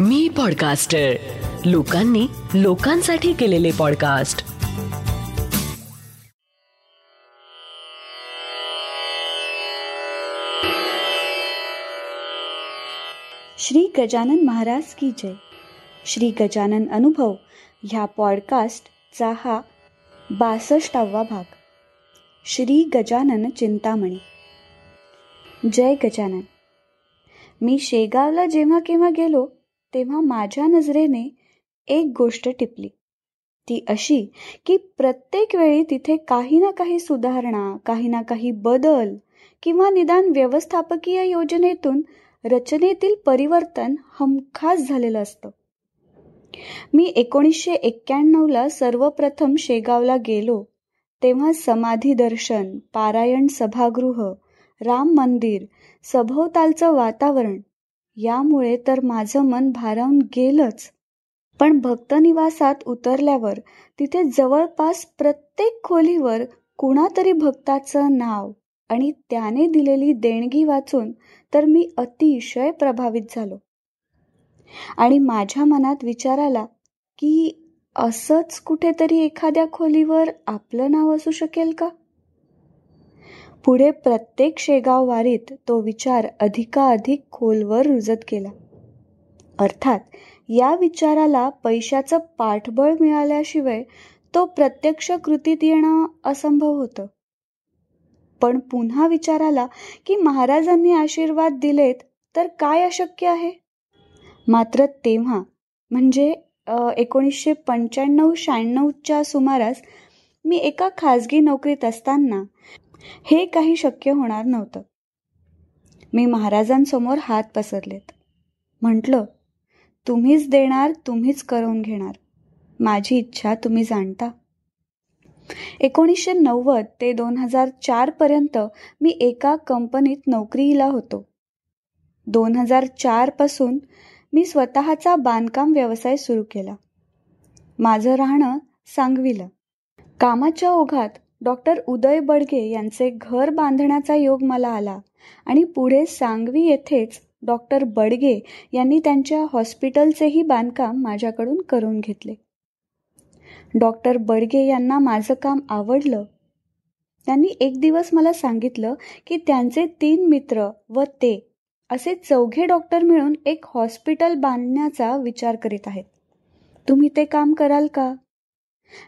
मी podcaster लोकांनी लोकांसाठी केलेले पॉडकास्ट श्री गजानन महाराज की जय. श्री गजानन अनुभव ह्या पॉडकास्टचा हा बासष्टावा भाग. श्री गजानन चिंतामणी. जय गजानन. मी शेगावला जेव्हा केव्हा गेलो तेव्हा माझ्या नजरेने एक गोष्ट टिपली. ती अशी की प्रत्येक वेळी तिथे काही ना काही सुधारणा काही ना काही बदल किंवा निदान व्यवस्थापकीय योजनेतून रचनेतील परिवर्तन हमखास झालेलं असतं. मी एकोणीसशे एक्क्याण्णवला सर्वप्रथम शेगावला गेलो तेव्हा समाधी दर्शन पारायण सभागृह राम मंदिर सभोवतालचं वातावरण यामुळे तर माझं मन भारावून गेलंच. पण भक्तनिवासात उतरल्यावर तिथे जवळपास प्रत्येक खोलीवर कुणातरी भक्ताचं नाव आणि त्याने दिलेली देणगी वाचून तर मी अतिशय प्रभावित झालो. आणि माझ्या मनात विचार आला की असंच कुठेतरी एखाद्या खोलीवर आपलं नाव असू शकेल का? पुढे प्रत्येक शेगाव वारीत तो विचार अधिकाधिक खोलवर रुजत गेला. अर्थात या विचाराला पैशाचं पाठबळ मिळाल्याशिवाय तो प्रत्यक्ष कृतीत येणं असंभव होतं. पण पुन्हा विचाराला की महाराजांनी आशीर्वाद दिलेत तर काय अशक्य आहे? मात्र तेव्हा म्हणजे एकोणीसशे पंच्याण्णव शहाण्णवच्या सुमारास मी एका खाजगी नोकरीत असताना हे काही शक्य होणार नव्हतं. मी महाराजांसमोर हात पसरलेत. म्हटलं तुम्हीच देणार तुम्हीच करून घेणार. माझी इच्छा तुम्ही जाणता. एकोणीसशे नव्वद ते दोन हजार चारपर्यंत मी एका कंपनीत नोकरीला होतो. दोन हजार चारपासून मी स्वतःचा बांधकाम व्यवसाय सुरू केला. माझं राहणं सांगविलं. कामाच्या ओघात डॉक्टर उदय बडगे यांचे घर बांधण्याचा योग मला आला आणि पुढे सांगवी येथेच डॉक्टर बडगे यांनी त्यांच्या हॉस्पिटलचेही बांधकाम माझ्याकडून करून घेतले. डॉक्टर बडगे यांना माझं काम आवडलं. त्यांनी एक दिवस मला सांगितलं की त्यांचे तीन मित्र व ते असे चौघे डॉक्टर मिळून एक हॉस्पिटल बांधण्याचा विचार करीत आहेत. तुम्ही ते काम कराल का?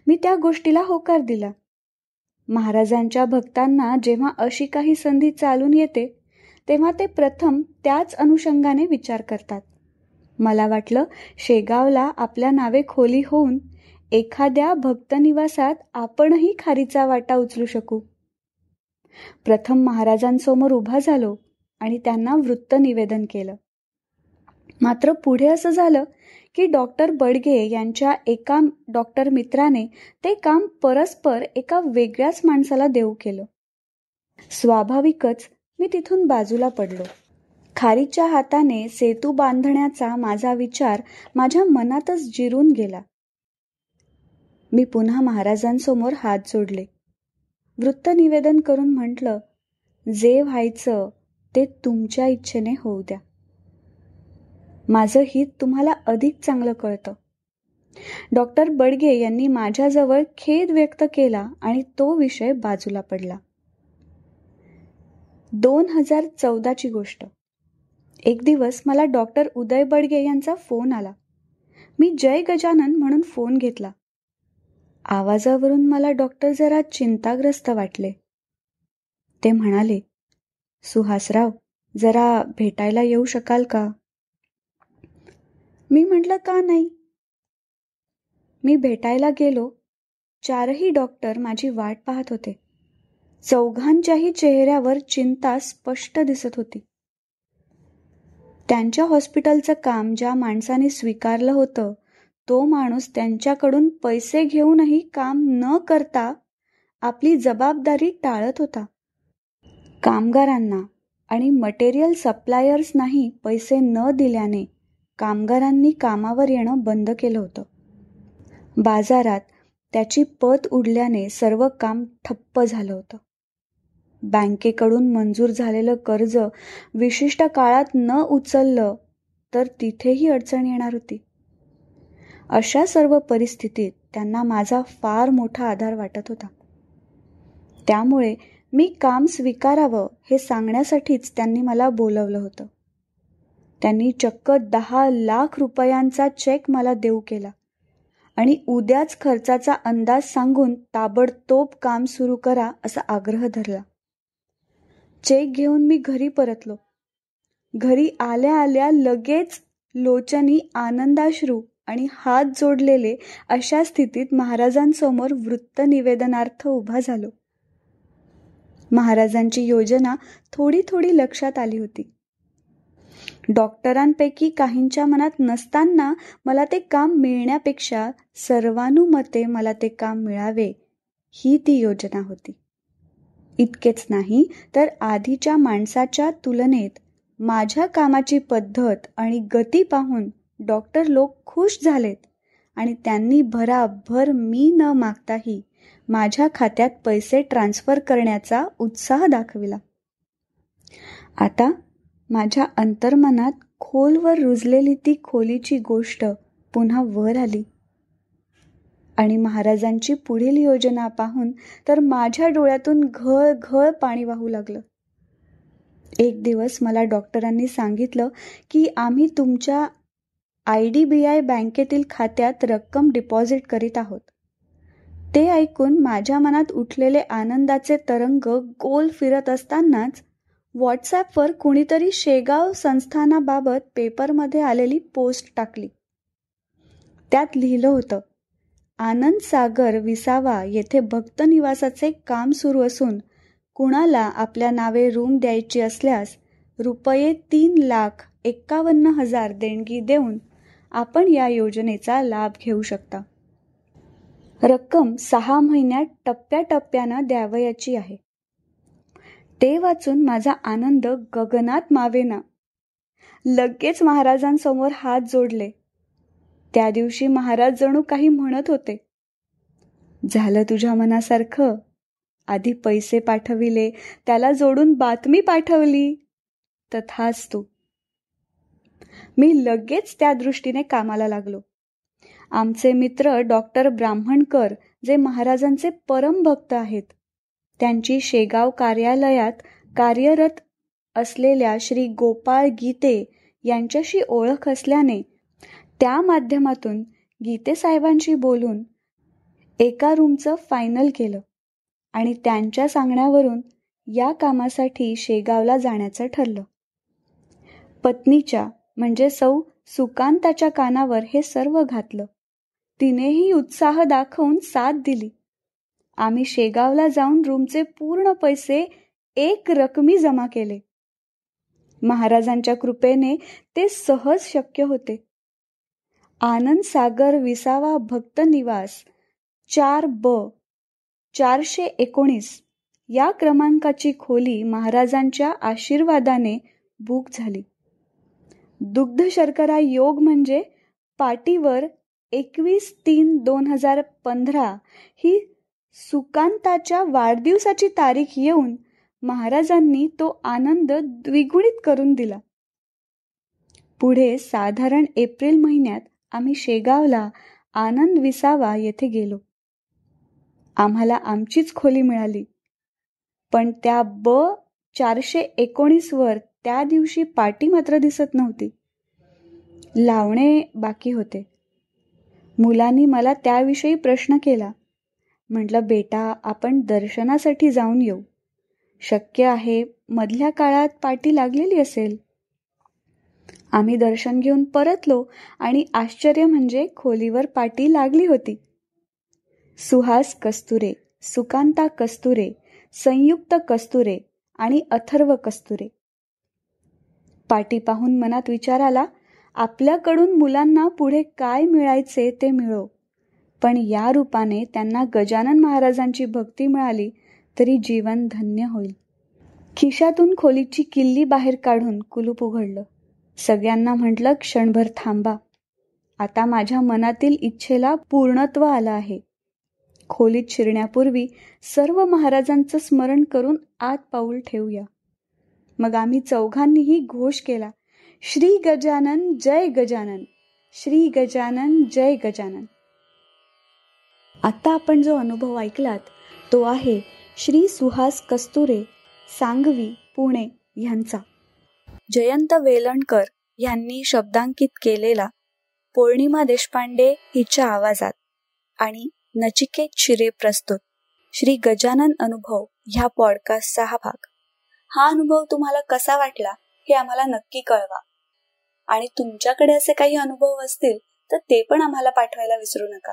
मी त्या गोष्टीला होकार दिला. महाराजांच्या भक्तांना जेव्हा अशी काही संधी चालून येते तेव्हा ते प्रथम त्याच अनुषंगाने विचार करतात. मला वाटलं शेगावला आपल्या नावे खोली होऊन एखाद्या भक्तनिवासात आपणही खारीचा वाटा उचलू शकू. प्रथम महाराजांसमोर उभा झालो आणि त्यांना वृत्त निवेदन केलं. मात्र पुढे असं झालं की डॉक्टर बडगे यांच्या एका डॉक्टर मित्राने ते काम परस्पर एका वेगळ्याच माणसाला देऊ केलं. स्वाभाविकच मी तिथून बाजूला पडलो. खारीच्या हाताने सेतू बांधण्याचा माझा विचार माझ्या मनातच जिरून गेला. मी पुन्हा महाराजांसमोर हात जोडले. वृत्त निवेदन करून म्हटलं जे व्हायचं ते तुमच्या इच्छेने होऊ द्या. माझं हित तुम्हाला अधिक चांगलं कळतं. डॉक्टर बडगे यांनी माझ्याजवळ खेद व्यक्त केला आणि तो विषय बाजूला पडला. दोन हजार चौदाची गोष्ट. एक दिवस मला डॉक्टर उदय बडगे यांचा फोन आला. मी जय गजानन म्हणून फोन घेतला. आवाजावरून मला डॉक्टर जरा चिंताग्रस्त वाटले. ते म्हणाले सुहासराव जरा भेटायला येऊ शकाल का? मी म्हटलं का नाही? मी भेटायला गेलो. चारही डॉक्टर माझी वाट पाहत होते. चौघांच्याही चेहऱ्यावर चिंता स्पष्ट दिसत होती. त्यांच्या हॉस्पिटलचं काम ज्या माणसाने स्वीकारलं होतं तो माणूस त्यांच्याकडून पैसे घेऊनही काम न करता आपली जबाबदारी टाळत होता. कामगारांना आणि मटेरियल सप्लायर्सनाही पैसे न दिल्याने कामगारांनी कामावर येणं बंद केलं होतं. बाजारात त्याची पत उडल्याने सर्व काम ठप्प झालं होतं. बँकेकडून मंजूर झालेलं कर्ज विशिष्ट काळात न उचललं तर तिथेही अडचण येणार होती. अशा सर्व परिस्थितीत त्यांना माझा फार मोठा आधार वाटत होता. त्यामुळे मी काम स्वीकारावं हे सांगण्यासाठीच त्यांनी मला बोलवलं होतं. त्यांनी चक्क दहा लाख रुपयांचा चेक मला देऊ केला. आणि उद्याच खर्चाचा अंदाज सांगून ताबडतोब काम सुरू करा असा आग्रह धरला. चेक घेऊन मी घरी परतलो. घरी आल्या आल्या लगेच लोचनी आनंदाश्रू आणि हात जोडलेले अशा स्थितीत महाराजांसमोर वृत्त निवेदनार्थ उभा झालो. महाराजांची योजना थोडी थोडी लक्षात आली होती. डॉक्टरांपैकी काहींच्या मनात नसताना मला ते काम मिळण्यापेक्षा सर्वानुमते मला ते काम मिळावे ही ती योजना होती. इतकेच नाही तर आधीच्या माणसाच्या तुलनेत माझ्या कामाची पद्धत आणि गती पाहून डॉक्टर लोक खुश झालेत आणि त्यांनी भराभर मी न मागताही माझ्या खात्यात पैसे ट्रान्स्फर करण्याचा उत्साह दाखविला. आता माझ्या अंतर्मनात खोलवर रुजलेली ती खोलीची गोष्ट पुन्हा वर आली. आणि महाराजांची पुढील योजना पाहून तर माझ्या डोळ्यातून घळ घळ पाणी वाहू लागलं. एक दिवस मला डॉक्टरांनी सांगितलं की आम्ही तुमच्या आय डी बी आय बँकेतील खात्यात रक्कम डिपॉझिट करीत आहोत. ते ऐकून माझ्या मनात उठलेले आनंदाचे तरंग गोल फिरत असतानाच व्हॉट्सॲपवर कुणीतरी शेगाव संस्थानाबाबत पेपरमध्ये आलेली पोस्ट टाकली. त्यात लिहिलं होतं आनंद सागर विसावा येथे भक्त निवासाचे काम सुरू असून कुणाला आपल्या नावे रूम द्यायची असल्यास रुपये तीन लाख एक्कावन्न हजार देणगी देऊन आपण या योजनेचा लाभ घेऊ शकता. रक्कम सहा महिन्यात टप्प्याटप्प्यानं द्यावयाची आहे. ते वाचून माझा आनंद गगनात मावेना. लगेच महाराजांसमोर हात जोडले. त्या दिवशी महाराज जणू काही म्हणत होते. झालं तुझ्या मनासारखं. आधी पैसे पाठविले त्याला जोडून बातमी पाठवली. तथाच तू. मी लगेच त्या दृष्टीने कामाला लागलो. आमचे मित्र डॉक्टर ब्राह्मणकर जे महाराजांचे परम भक्त आहेत त्यांची शेगाव कार्यालयात कार्यरत असलेल्या श्री गोपाळ गीते यांच्याशी ओळख असल्याने त्या माध्यमातून गीते साहेबांशी बोलून एका रूमचं फायनल केलं आणि त्यांच्या सांगण्यावरून या कामासाठी शेगावला जाण्याचं ठरलं. पत्नीच्या म्हणजे सौ सुकांताच्या कानावर हे सर्व घातलं. तिनेही उत्साह दाखवून साथ दिली. आम्ही शेगावला जाऊन रूमचे पूर्ण पैसे एक रकमी जमा केले. महाराजांच्या कृपेने ते सहज शक्य होते. आनंद सागर विसावा भक्त निवास चार ब चारशे एकोणीस या क्रमांकाची खोली महाराजांच्या आशीर्वादाने बुक झाली. दुग्ध शर्करा योग म्हणजे पाटीवर एकवीस तीन दोन हजार पंधरा ही सुकांताच्या वाढदिवसाची तारीख येऊन महाराजांनी तो आनंद द्विगुणित करून दिला. पुढे साधारण एप्रिल महिन्यात आम्ही शेगावला आनंद विसावा येथे गेलो. आम्हाला आमचीच खोली मिळाली. पण त्या ब चारशे एकोणीस वर त्या दिवशी पाटी मात्र दिसत नव्हती. लावणे बाकी होते. मुलांनी मला त्याविषयी प्रश्न केला. म्हटलं बेटा आपण दर्शनासाठी जाऊन येऊ. शक्य आहे मधल्या काळात पाटी लागलेली असेल. आम्ही दर्शन घेऊन परतलो आणि आश्चर्य म्हणजे खोलीवर पाटी लागली होती. सुहास कस्तुरे सुकांता कस्तुरे संयुक्त कस्तुरे आणि अथर्व कस्तुरे. पाटी पाहून मनात विचार आला आपल्याकडून मुलांना पुढे काय मिळायचे ते मिळो. पण या रूपाने त्यांना गजानन महाराजांची भक्ती मिळाली तरी जीवन धन्य होईल. खिशातून खोलीची किल्ली बाहेर काढून कुलूप उघडलं. सगळ्यांना म्हटलं क्षणभर थांबा. आता माझ्या मनातील इच्छेला पूर्णत्व आलं आहे. खोलीत शिरण्यापूर्वी सर्व महाराजांचं स्मरण करून आत पाऊल ठेवूया. मग आम्ही चौघांनीही घोष केला श्री गजानन जय गजानन! श्री गजानन जय गजानन! आता आपण जो अनुभव ऐकलात तो आहे श्री सुहास कस्तुरे सांगवी पुणे ह्यांचा जयंत वेलणकर यांनी शब्दांकित केलेला पौर्णिमा देशपांडे हिच्या आवाजात आणि नचिकेत शिरे प्रस्तुत. श्री गजानन अनुभव ह्या पॉडकास्टचा हा भाग. हा अनुभव तुम्हाला कसा वाटला हे आम्हाला नक्की कळवा. आणि तुमच्याकडे असे काही अनुभव असतील तर ते पण आम्हाला पाठवायला विसरू नका.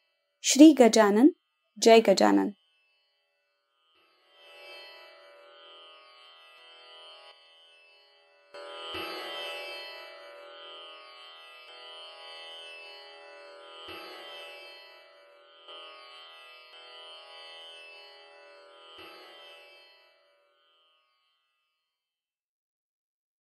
श्री गजानन जय गजानन.